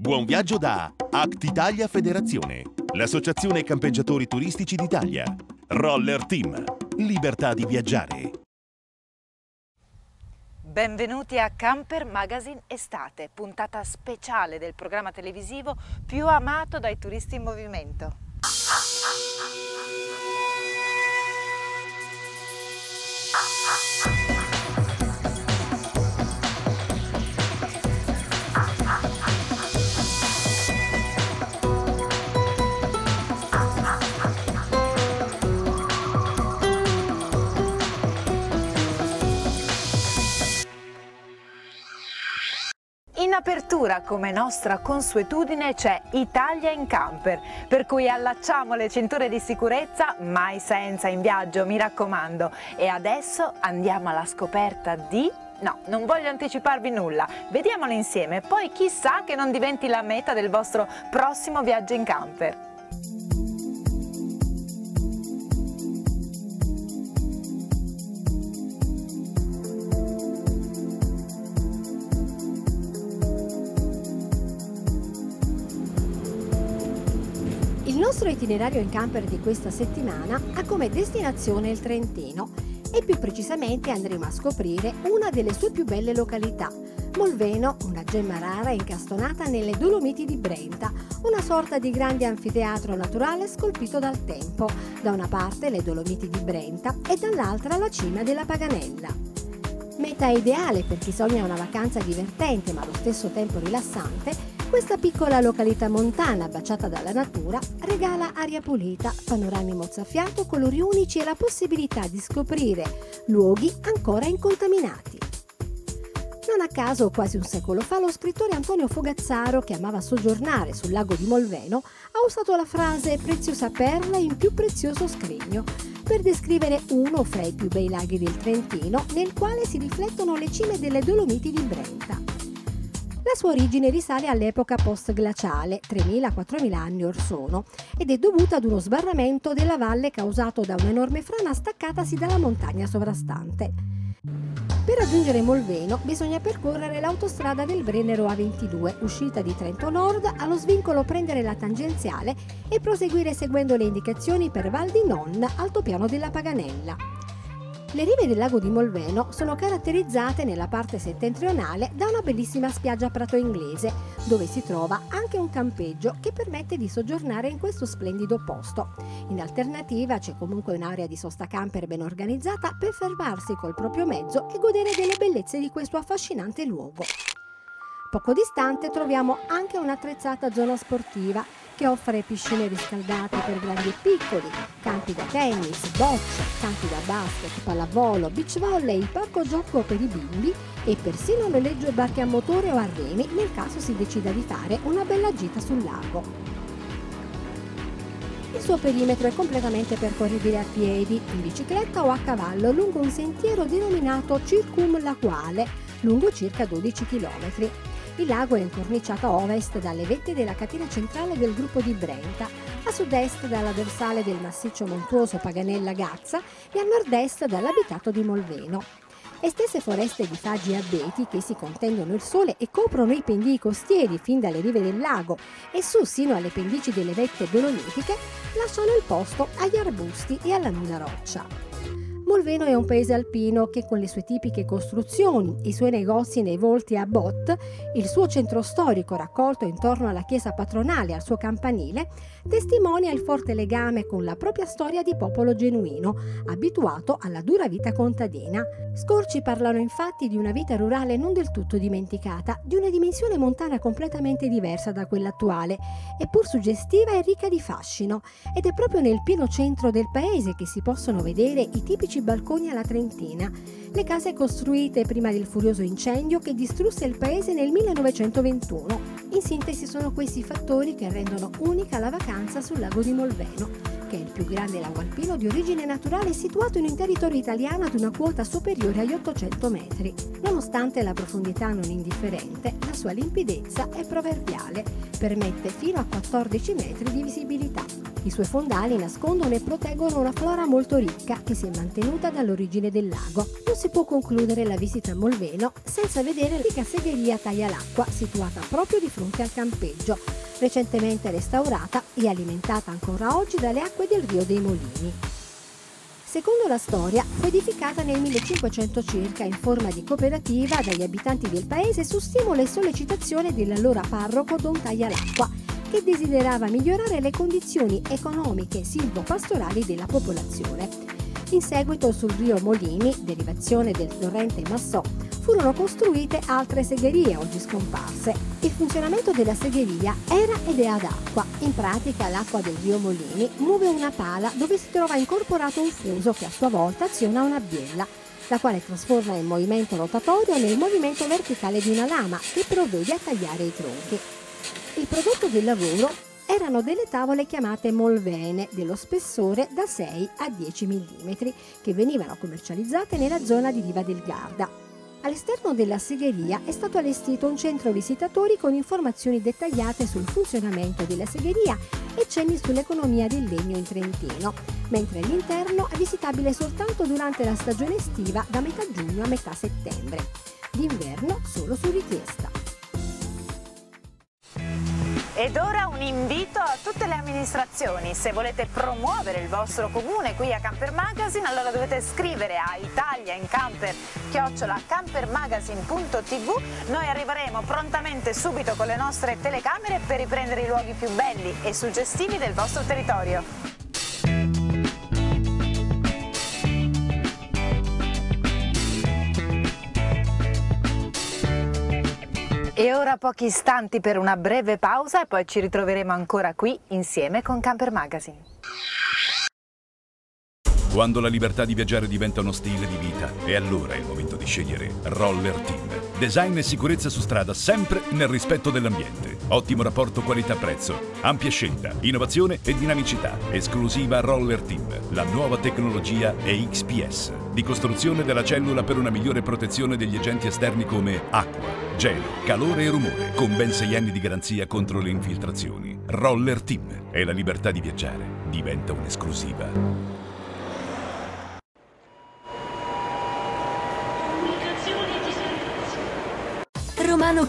Buon viaggio da Act Italia Federazione, l'associazione campeggiatori turistici d'Italia. Roller Team, libertà di viaggiare. Benvenuti a Camper Magazine Estate, puntata speciale del programma televisivo più amato dai turisti in movimento. Apertura, come nostra consuetudine, c'è Italia in camper, per cui allacciamo le cinture di sicurezza, mai senza in viaggio, mi raccomando. E adesso andiamo alla scoperta di... No, non voglio anticiparvi nulla, vediamolo insieme, poi chissà che non diventi la meta del vostro prossimo viaggio in camper. Nostro itinerario in camper di questa settimana ha come destinazione il Trentino e più precisamente andremo a scoprire una delle sue più belle località, Molveno, una gemma rara incastonata nelle Dolomiti di Brenta, una sorta di grande anfiteatro naturale scolpito dal tempo, da una parte le Dolomiti di Brenta e dall'altra la cima della Paganella. Meta ideale per chi sogna una vacanza divertente ma allo stesso tempo rilassante questa piccola località montana, baciata dalla natura, regala aria pulita, panorami mozzafiato, colori unici e la possibilità di scoprire luoghi ancora incontaminati. Non a caso, quasi un secolo fa, lo scrittore Antonio Fogazzaro, che amava soggiornare sul lago di Molveno, ha usato la frase preziosa perla in più prezioso scrigno per descrivere uno fra i più bei laghi del Trentino, nel quale si riflettono le cime delle Dolomiti di Brenta. La sua origine risale all'epoca post-glaciale, 3.000-4.000 anni or sono, ed è dovuta ad uno sbarramento della valle causato da un'enorme frana staccatasi dalla montagna sovrastante. Per raggiungere Molveno bisogna percorrere l'autostrada del Brennero A22, uscita di Trento Nord, allo svincolo prendere la tangenziale e proseguire seguendo le indicazioni per Val di Non, altopiano della Paganella. Le rive del lago di Molveno sono caratterizzate nella parte settentrionale da una bellissima spiaggia prato inglese, dove si trova anche un campeggio che permette di soggiornare in questo splendido posto. In alternativa c'è comunque un'area di sosta camper ben organizzata per fermarsi col proprio mezzo e godere delle bellezze di questo affascinante luogo. Poco distante troviamo anche un'attrezzata zona sportiva che offre piscine riscaldate per grandi e piccoli, campi da tennis, bocce, campi da basket, pallavolo, beach volley, parco gioco per i bimbi e persino noleggio e barche a motore o a remi nel caso si decida di fare una bella gita sul lago. Il suo perimetro è completamente percorribile a piedi, in bicicletta o a cavallo lungo un sentiero denominato Circum Laquale, lungo circa 12 km. Il lago è incorniciato a ovest dalle vette della catena centrale del gruppo di Brenta, a sud-est dalla dorsale del massiccio montuoso Paganella-Gazza e a nord-est dall'abitato di Molveno. Estese foreste di faggi e abeti che si contendono il sole e coprono i pendii costieri fin dalle rive del lago e su sino alle pendici delle vette dolomitiche lasciano il posto agli arbusti e alla nuda roccia. Molveno è un paese alpino che con le sue tipiche costruzioni, i suoi negozi nei volti a bot, il suo centro storico raccolto intorno alla chiesa patronale e al suo campanile, testimonia il forte legame con la propria storia di popolo genuino, abituato alla dura vita contadina. Scorci parlano infatti di una vita rurale non del tutto dimenticata, di una dimensione montana completamente diversa da quella attuale, eppur suggestiva e ricca di fascino, ed è proprio nel pieno centro del paese che si possono vedere i tipici balconi alla Trentina, le case costruite prima del furioso incendio che distrusse il paese nel 1921. In sintesi sono questi fattori che rendono unica la vacanza sul lago di Molveno. Che è il più grande lago alpino di origine naturale situato in un territorio italiano ad una quota superiore agli 800 metri. Nonostante la profondità non indifferente, la sua limpidezza è proverbiale, permette fino a 14 metri di visibilità. I suoi fondali nascondono e proteggono una flora molto ricca che si è mantenuta dall'origine del lago. Non si può concludere la visita a Molveno senza vedere l'antica segheria Taglia l'acqua situata proprio di fronte al campeggio, recentemente restaurata e alimentata ancora oggi dalle acque del Rio dei Molini. Secondo la storia, fu edificata nel 1500 circa in forma di cooperativa dagli abitanti del paese su stimolo e sollecitazione dell'allora parroco Don Taglialacqua, che desiderava migliorare le condizioni economiche e silvopastorali della popolazione. In seguito sul rio Molini, derivazione del torrente Massò, furono costruite altre segherie oggi scomparse. Il funzionamento della segheria era ed è ad acqua. In pratica l'acqua del rio Molini muove una pala dove si trova incorporato un fuso che a sua volta aziona una biella la quale trasforma il movimento rotatorio nel movimento verticale di una lama che provvede a tagliare i tronchi. Il prodotto del lavoro erano delle tavole chiamate molvene dello spessore da 6 a 10 mm che venivano commercializzate nella zona di Riva del Garda. All'esterno della segheria è stato allestito un centro visitatori con informazioni dettagliate sul funzionamento della segheria e cenni sull'economia del legno in Trentino, mentre l'interno è visitabile soltanto durante la stagione estiva da metà giugno a metà settembre, d'inverno solo su richiesta. Ed ora un invito a tutte le amministrazioni, se volete promuovere il vostro comune qui a Camper Magazine allora dovete scrivere a Italia in Camper chiocciola noi arriveremo prontamente subito con le nostre telecamere per riprendere i luoghi più belli e suggestivi del vostro territorio. E ora pochi istanti per una breve pausa e poi ci ritroveremo ancora qui insieme con Camper Magazine. Quando la libertà di viaggiare diventa uno stile di vita, è allora il momento di scegliere Roller Team. Design e sicurezza su strada sempre nel rispetto dell'ambiente. Ottimo rapporto qualità-prezzo, ampia scelta, innovazione e dinamicità. Esclusiva Roller Team, la nuova tecnologia è XPS, di costruzione della cellula per una migliore protezione degli agenti esterni come acqua gelo, calore e rumore, con ben 6 anni di garanzia contro le infiltrazioni. Roller Team e la libertà di viaggiare diventa un'esclusiva. Romano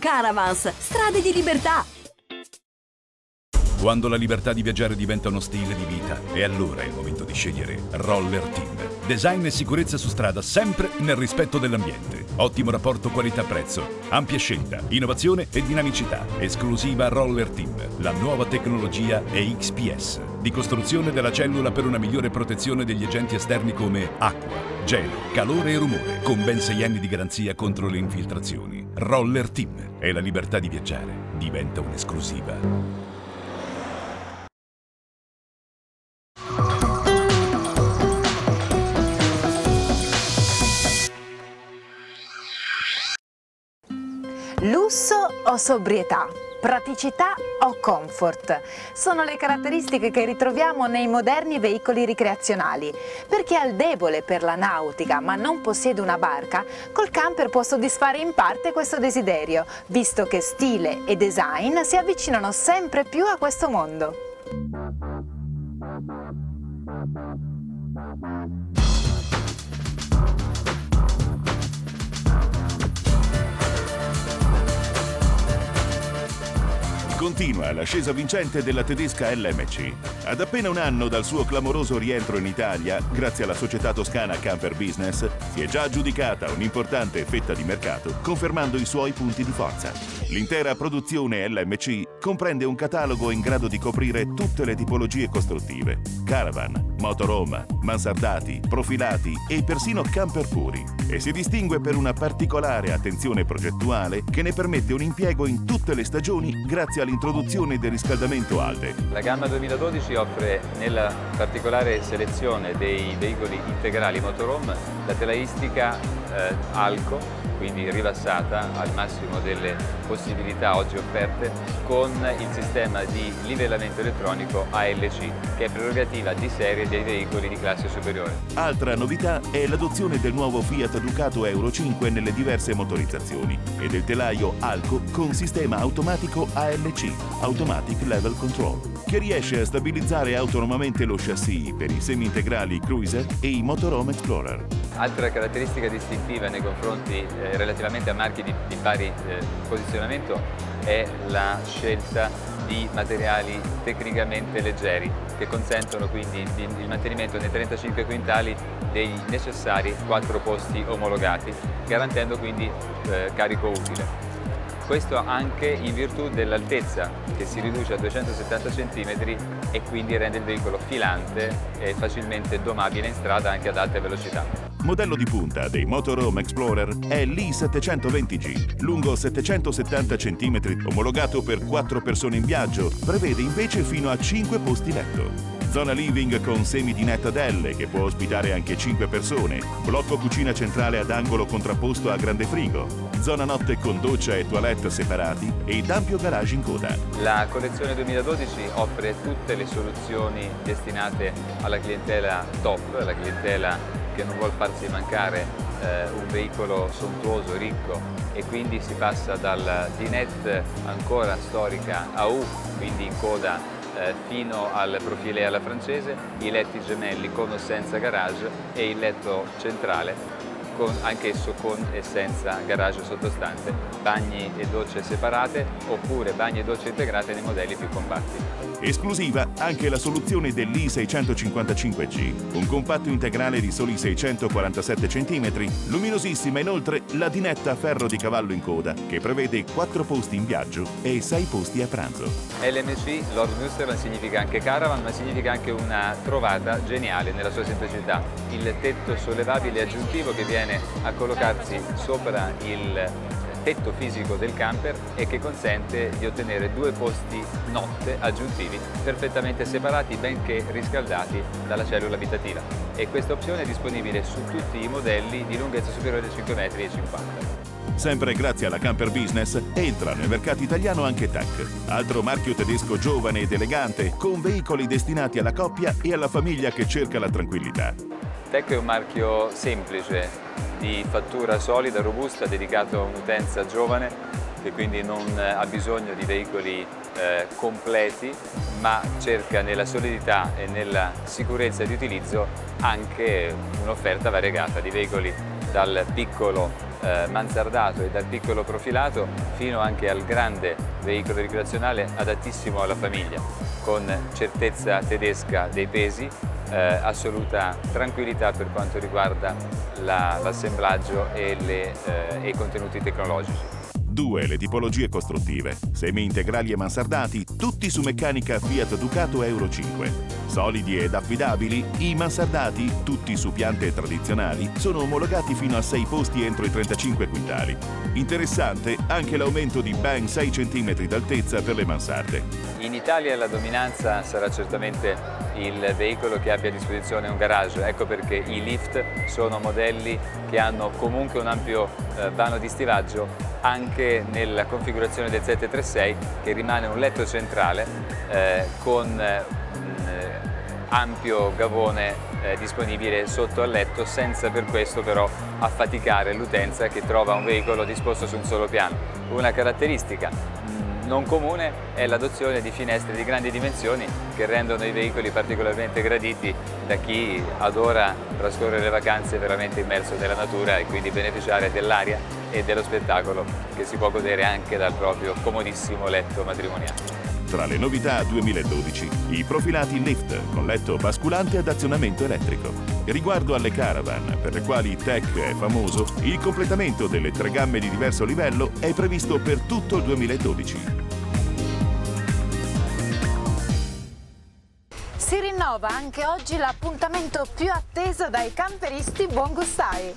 Caravans, strade di libertà. Quando la libertà di viaggiare diventa uno stile di vita, è allora il momento di scegliere Roller Team. Design e sicurezza su strada sempre nel rispetto dell'ambiente. Ottimo rapporto qualità-prezzo, ampia scelta, innovazione e dinamicità. Esclusiva Roller Team, la nuova tecnologia è XPS, di costruzione della cellula per una migliore protezione degli agenti esterni come acqua, gelo, calore e rumore, con ben 6 anni di garanzia contro le infiltrazioni. Roller Team e la libertà di viaggiare diventa un'esclusiva. Lusso o sobrietà? Praticità o comfort? Sono le caratteristiche che ritroviamo nei moderni veicoli ricreazionali. Per chi ha il debole per la nautica ma non possiede una barca, col camper può soddisfare in parte questo desiderio, visto che stile e design si avvicinano sempre più a questo mondo. Continua l'ascesa vincente della tedesca LMC. Ad appena un anno dal suo clamoroso rientro in Italia, grazie alla società toscana Camper Business, si è già aggiudicata un'importante fetta di mercato, confermando i suoi punti di forza. L'intera produzione LMC comprende un catalogo in grado di coprire tutte le tipologie costruttive: caravan, motorhome, mansardati, profilati e persino camper puri. E si distingue per una particolare attenzione progettuale che ne permette un impiego in tutte le stagioni grazie all'introduzione del riscaldamento ALDE. La gamma 2012 offre nella particolare selezione dei veicoli integrali motorhome la telaistica eh, Alco quindi rilassata al massimo delle possibilità oggi offerte con il sistema di livellamento elettronico ALC che è prerogativa di serie dei veicoli di classe superiore. Altra novità è l'adozione del nuovo Fiat Ducato Euro 5 nelle diverse motorizzazioni e del telaio Alco con sistema automatico ALC, Automatic Level Control, che riesce a stabilizzare autonomamente lo chassis per i semi-integrali Cruiser e i Motorhome Explorer. Altra caratteristica distintiva nei confronti eh, relativamente a marchi di, di pari eh, posizionamento è la scelta di materiali tecnicamente leggeri che consentono quindi il mantenimento nei 35 quintali dei necessari 4 posti omologati, garantendo quindi eh, carico utile. Questo anche in virtù dell'altezza che si riduce a 270 cm e quindi rende il veicolo filante e facilmente domabile in strada anche ad alte velocità. Modello di punta dei Motorhome Explorer è l'I720G, lungo 770 cm, omologato per 4 persone in viaggio, prevede invece fino a 5 posti letto. Zona living con semi di netta L che può ospitare anche 5 persone, blocco cucina centrale ad angolo contrapposto a grande frigo, zona notte con doccia e toilette separati ed ampio garage in coda. La collezione 2012 offre tutte le soluzioni destinate alla clientela top, alla clientela che non vuole farsi mancare eh, un veicolo sontuoso, ricco e quindi si passa dal dinette ancora storica a U, quindi in coda eh, fino al profile alla francese, i letti gemelli con o senza garage e il letto centrale con, anch'esso con e senza garage sottostante, bagni e docce separate oppure bagni e docce integrate nei modelli più compatti. Esclusiva anche la soluzione dell'I655G, un compatto integrale di soli 647 cm, luminosissima inoltre la dinetta a ferro di cavallo in coda, che prevede 4 posti in viaggio e 6 posti a pranzo. LMC, Lord Musterland significa anche caravan, ma significa anche una trovata geniale nella sua semplicità. Il tetto sollevabile aggiuntivo che viene a collocarsi sopra il tetto fisico del camper e che consente di ottenere due posti notte aggiuntivi perfettamente separati benché riscaldati dalla cellula abitativa e questa opzione è disponibile su tutti i modelli di lunghezza superiore ai 5,50 m. Sempre grazie alla Camper Business entra nel mercato italiano anche TEC, altro marchio tedesco giovane ed elegante con veicoli destinati alla coppia e alla famiglia che cerca la tranquillità. TEC è un marchio semplice, di fattura solida, robusta, dedicato a un'utenza giovane che quindi non ha bisogno di veicoli eh, completi ma cerca nella solidità e nella sicurezza di utilizzo anche un'offerta variegata di veicoli dal piccolo eh, mansardato e dal piccolo profilato fino anche al grande veicolo ricreazionale adattissimo alla famiglia con certezza tedesca dei pesi eh, assoluta tranquillità per quanto riguarda l'assemblaggio la, e, eh, e i contenuti tecnologici. Due le tipologie costruttive, semi-integrali e mansardati, tutti su meccanica Fiat Ducato Euro 5. Solidi ed affidabili, i mansardati, tutti su piante tradizionali, sono omologati fino a 6 posti entro i 35 quintali. Interessante anche l'aumento di ben 6 cm d'altezza per le mansarde. In Italia la dominanza sarà certamente il veicolo che abbia a disposizione un garage, ecco perché i lift sono modelli che hanno comunque un ampio eh, vano di stivaggio anche nella configurazione del 736 che rimane un letto centrale eh, con eh, ampio gavone eh, disponibile sotto al letto senza per questo però affaticare l'utenza che trova un veicolo disposto su un solo piano. Una caratteristica mm, non comune è l'adozione di finestre di grandi dimensioni che rendono i veicoli particolarmente graditi da chi adora trascorrere le vacanze veramente immerso nella natura e quindi beneficiare dell'aria e dello spettacolo che si può godere anche dal proprio comodissimo letto matrimoniale. Tra le novità 2012, i profilati lift con letto basculante ad azionamento elettrico. Riguardo alle caravan, per le quali Tech è famoso, il completamento delle tre gambe di diverso livello è previsto per tutto il 2012. Si rinnova anche oggi l'appuntamento più atteso dai camperisti buongustai.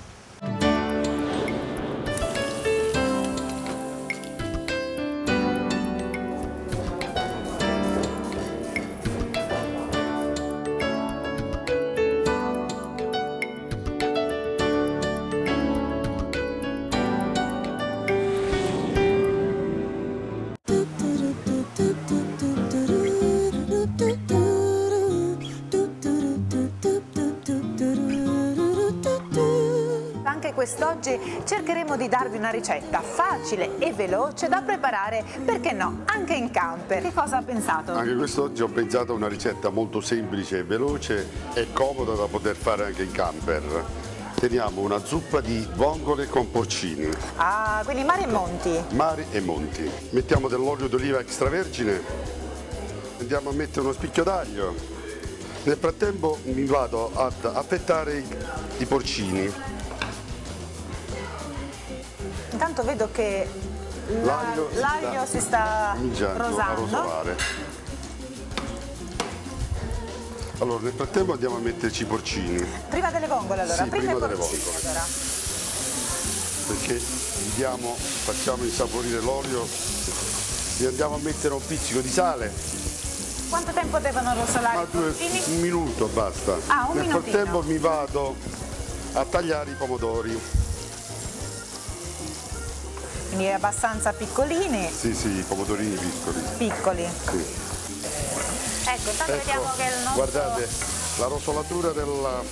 Quest'oggi cercheremo di darvi una ricetta facile e veloce da preparare, perché no, anche in camper. Che cosa ha pensato? Anche quest'oggi ho pensato a una ricetta molto semplice e veloce e comoda da poter fare anche in camper. Teniamo una zuppa di vongole con porcini, Ah, quindi mare e monti. mari e monti. Mettiamo dell'olio d'oliva extravergine, andiamo a mettere uno spicchio d'aglio. Nel frattempo mi vado ad affettare i porcini. Intanto vedo che la- L'aglio si l'aglio sta si sta rosando. Allora, nel frattempo andiamo a metterci i porcini, Prima delle vongole allora, Sì, prima i delle vongole. allora. perché diamo, facciamo insaporire l'olio, gli andiamo a mettere un pizzico di sale, Quanto tempo devono rosolare ma i due- un minuto basta. Ah, un Nel minutino. frattempo mi vado a tagliare i pomodori. Quindi abbastanza piccolini, Sì, sì, i pomodorini piccoli. piccoli. Sì. Ecco, intanto Ecco, vediamo che il nostro... guardate la rosolatura del,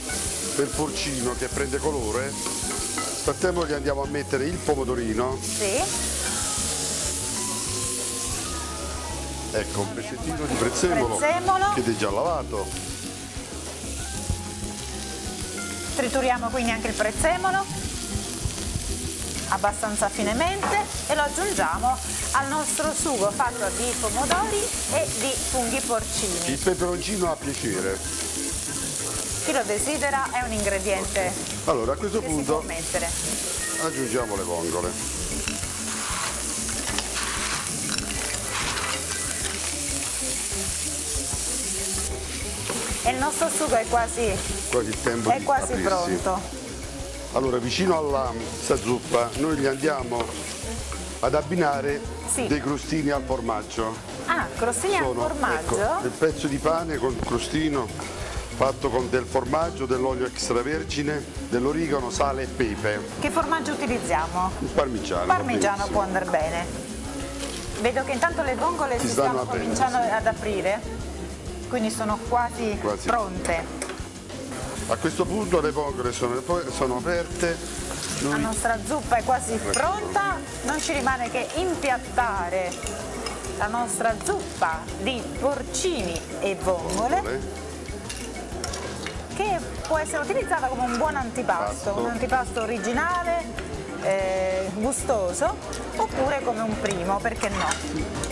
del porcino che prende colore. Frattempo gli andiamo a mettere il pomodorino, Sì, ecco un pezzettino di prezzemolo, Prezzemolo. che è già lavato. trituriamo quindi anche il prezzemolo abbastanza finemente e lo aggiungiamo al nostro sugo fatto di pomodori e di funghi porcini. Il peperoncino a piacere. Chi lo desidera è un ingrediente Allora a questo punto aggiungiamo le vongole. E il nostro sugo è quasi, Quasi è quasi pronto. Allora vicino alla sta zuppa noi gli andiamo ad abbinare Sì. dei crostini al formaggio. Ah, crostini al Sono, formaggio? ecco, il pezzo di pane con il crostino fatto con del formaggio, dell'olio extravergine, dell'origano, sale e pepe. Che formaggio utilizziamo? Il parmigiano. Parmigiano va può andare bene. Vedo che intanto le vongole Si si, stanno stanno aprendo, cominciando sì. ad aprire, quindi sono quasi, Quasi. pronte. A questo punto le vongole sono, sono aperte. La Noi nostra zuppa è quasi pronta, non ci rimane che impiattare la nostra zuppa di porcini e vongole che può essere utilizzata come un buon antipasto, Pasto. un antipasto originale, eh, gustoso, oppure come un primo, perché no?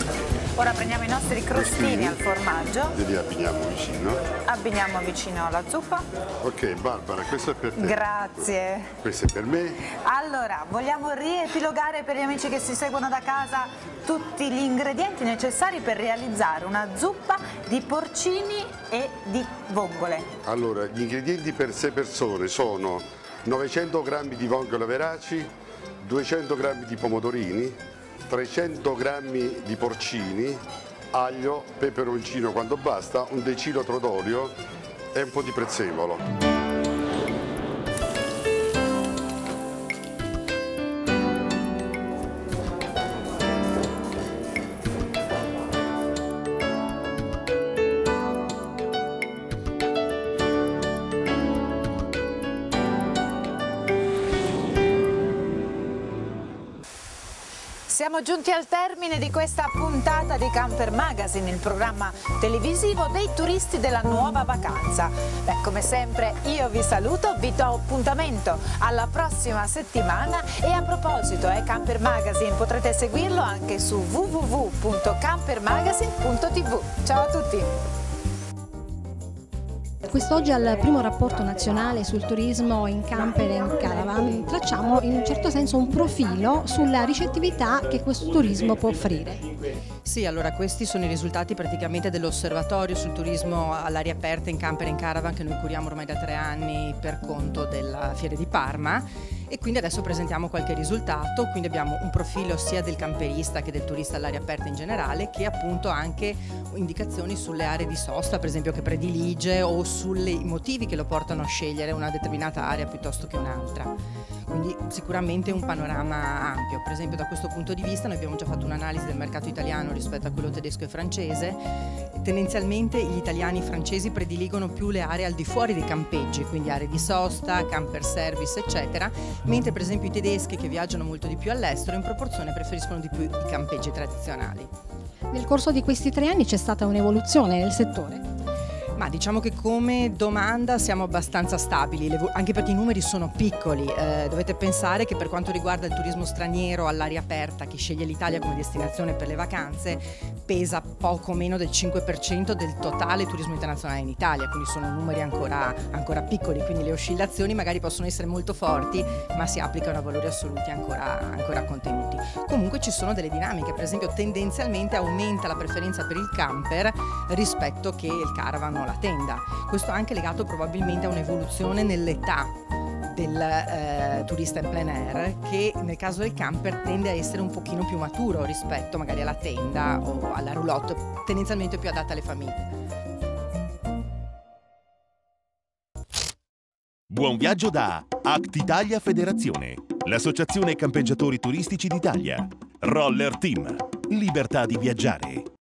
Ora prendiamo i nostri crostini al formaggio, li abbiniamo vicino. abbiniamo vicino alla zuppa. Ok Barbara, questo è per te. Grazie. questo è per me. Allora, vogliamo riepilogare per gli amici che si seguono da casa tutti gli ingredienti necessari per realizzare una zuppa di porcini e di vongole. Allora, gli ingredienti per 6 persone sono 900 g di vongole veraci, 200 g di pomodorini, 300 g di porcini, aglio, peperoncino quando basta, un decilitro d'olio e un po' di prezzemolo. Siamo giunti al termine di questa puntata di Camper Magazine, il programma televisivo dei turisti della nuova vacanza. Beh, come sempre io vi saluto, vi do appuntamento alla prossima settimana e a proposito, eh, Camper Magazine potrete seguirlo anche su www.campermagazine.tv. Ciao a tutti! Quest'oggi al primo rapporto nazionale sul turismo in camper e in caravan tracciamo in un certo senso un profilo sulla ricettività che questo turismo può offrire. Sì, allora questi sono i risultati praticamente dell'osservatorio sul turismo all'aria aperta in camper e in caravan che noi curiamo ormai da tre anni per conto della Fiera di Parma e quindi adesso presentiamo qualche risultato, quindi abbiamo un profilo sia del camperista che del turista all'aria aperta in generale che appunto anche indicazioni sulle aree di sosta per esempio che predilige o sui motivi che lo portano a scegliere una determinata area piuttosto che un'altra. Quindi sicuramente un panorama ampio, per esempio da questo punto di vista noi abbiamo già fatto un'analisi del mercato italiano rispetto a quello tedesco e francese, tendenzialmente gli italiani e i francesi prediligono più le aree al di fuori dei campeggi, quindi aree di sosta, camper service eccetera, mentre per esempio i tedeschi che viaggiano molto di più all'estero in proporzione preferiscono di più i campeggi tradizionali. Nel corso di questi tre anni c'è stata un'evoluzione nel settore? Ma diciamo che come domanda siamo abbastanza stabili, anche perché i numeri sono piccoli. Eh, dovete pensare che per quanto riguarda il turismo straniero all'aria aperta, che sceglie l'Italia come destinazione per le vacanze, pesa poco meno del 5% del totale turismo internazionale in Italia, quindi sono numeri ancora, ancora piccoli, quindi le oscillazioni magari possono essere molto forti, ma si applicano a valori assoluti ancora, ancora contenuti. Comunque ci sono delle dinamiche, per esempio tendenzialmente aumenta la preferenza per il camper rispetto che il caravan o la tenda. Questo anche legato probabilmente a un'evoluzione nell'età del eh, turista in plein air che nel caso del camper tende a essere un pochino più maturo rispetto magari alla tenda o alla roulotte, tendenzialmente più adatta alle famiglie. Buon viaggio da Act Italia Federazione, l'associazione campeggiatori turistici d'Italia. Roller Team, libertà di viaggiare.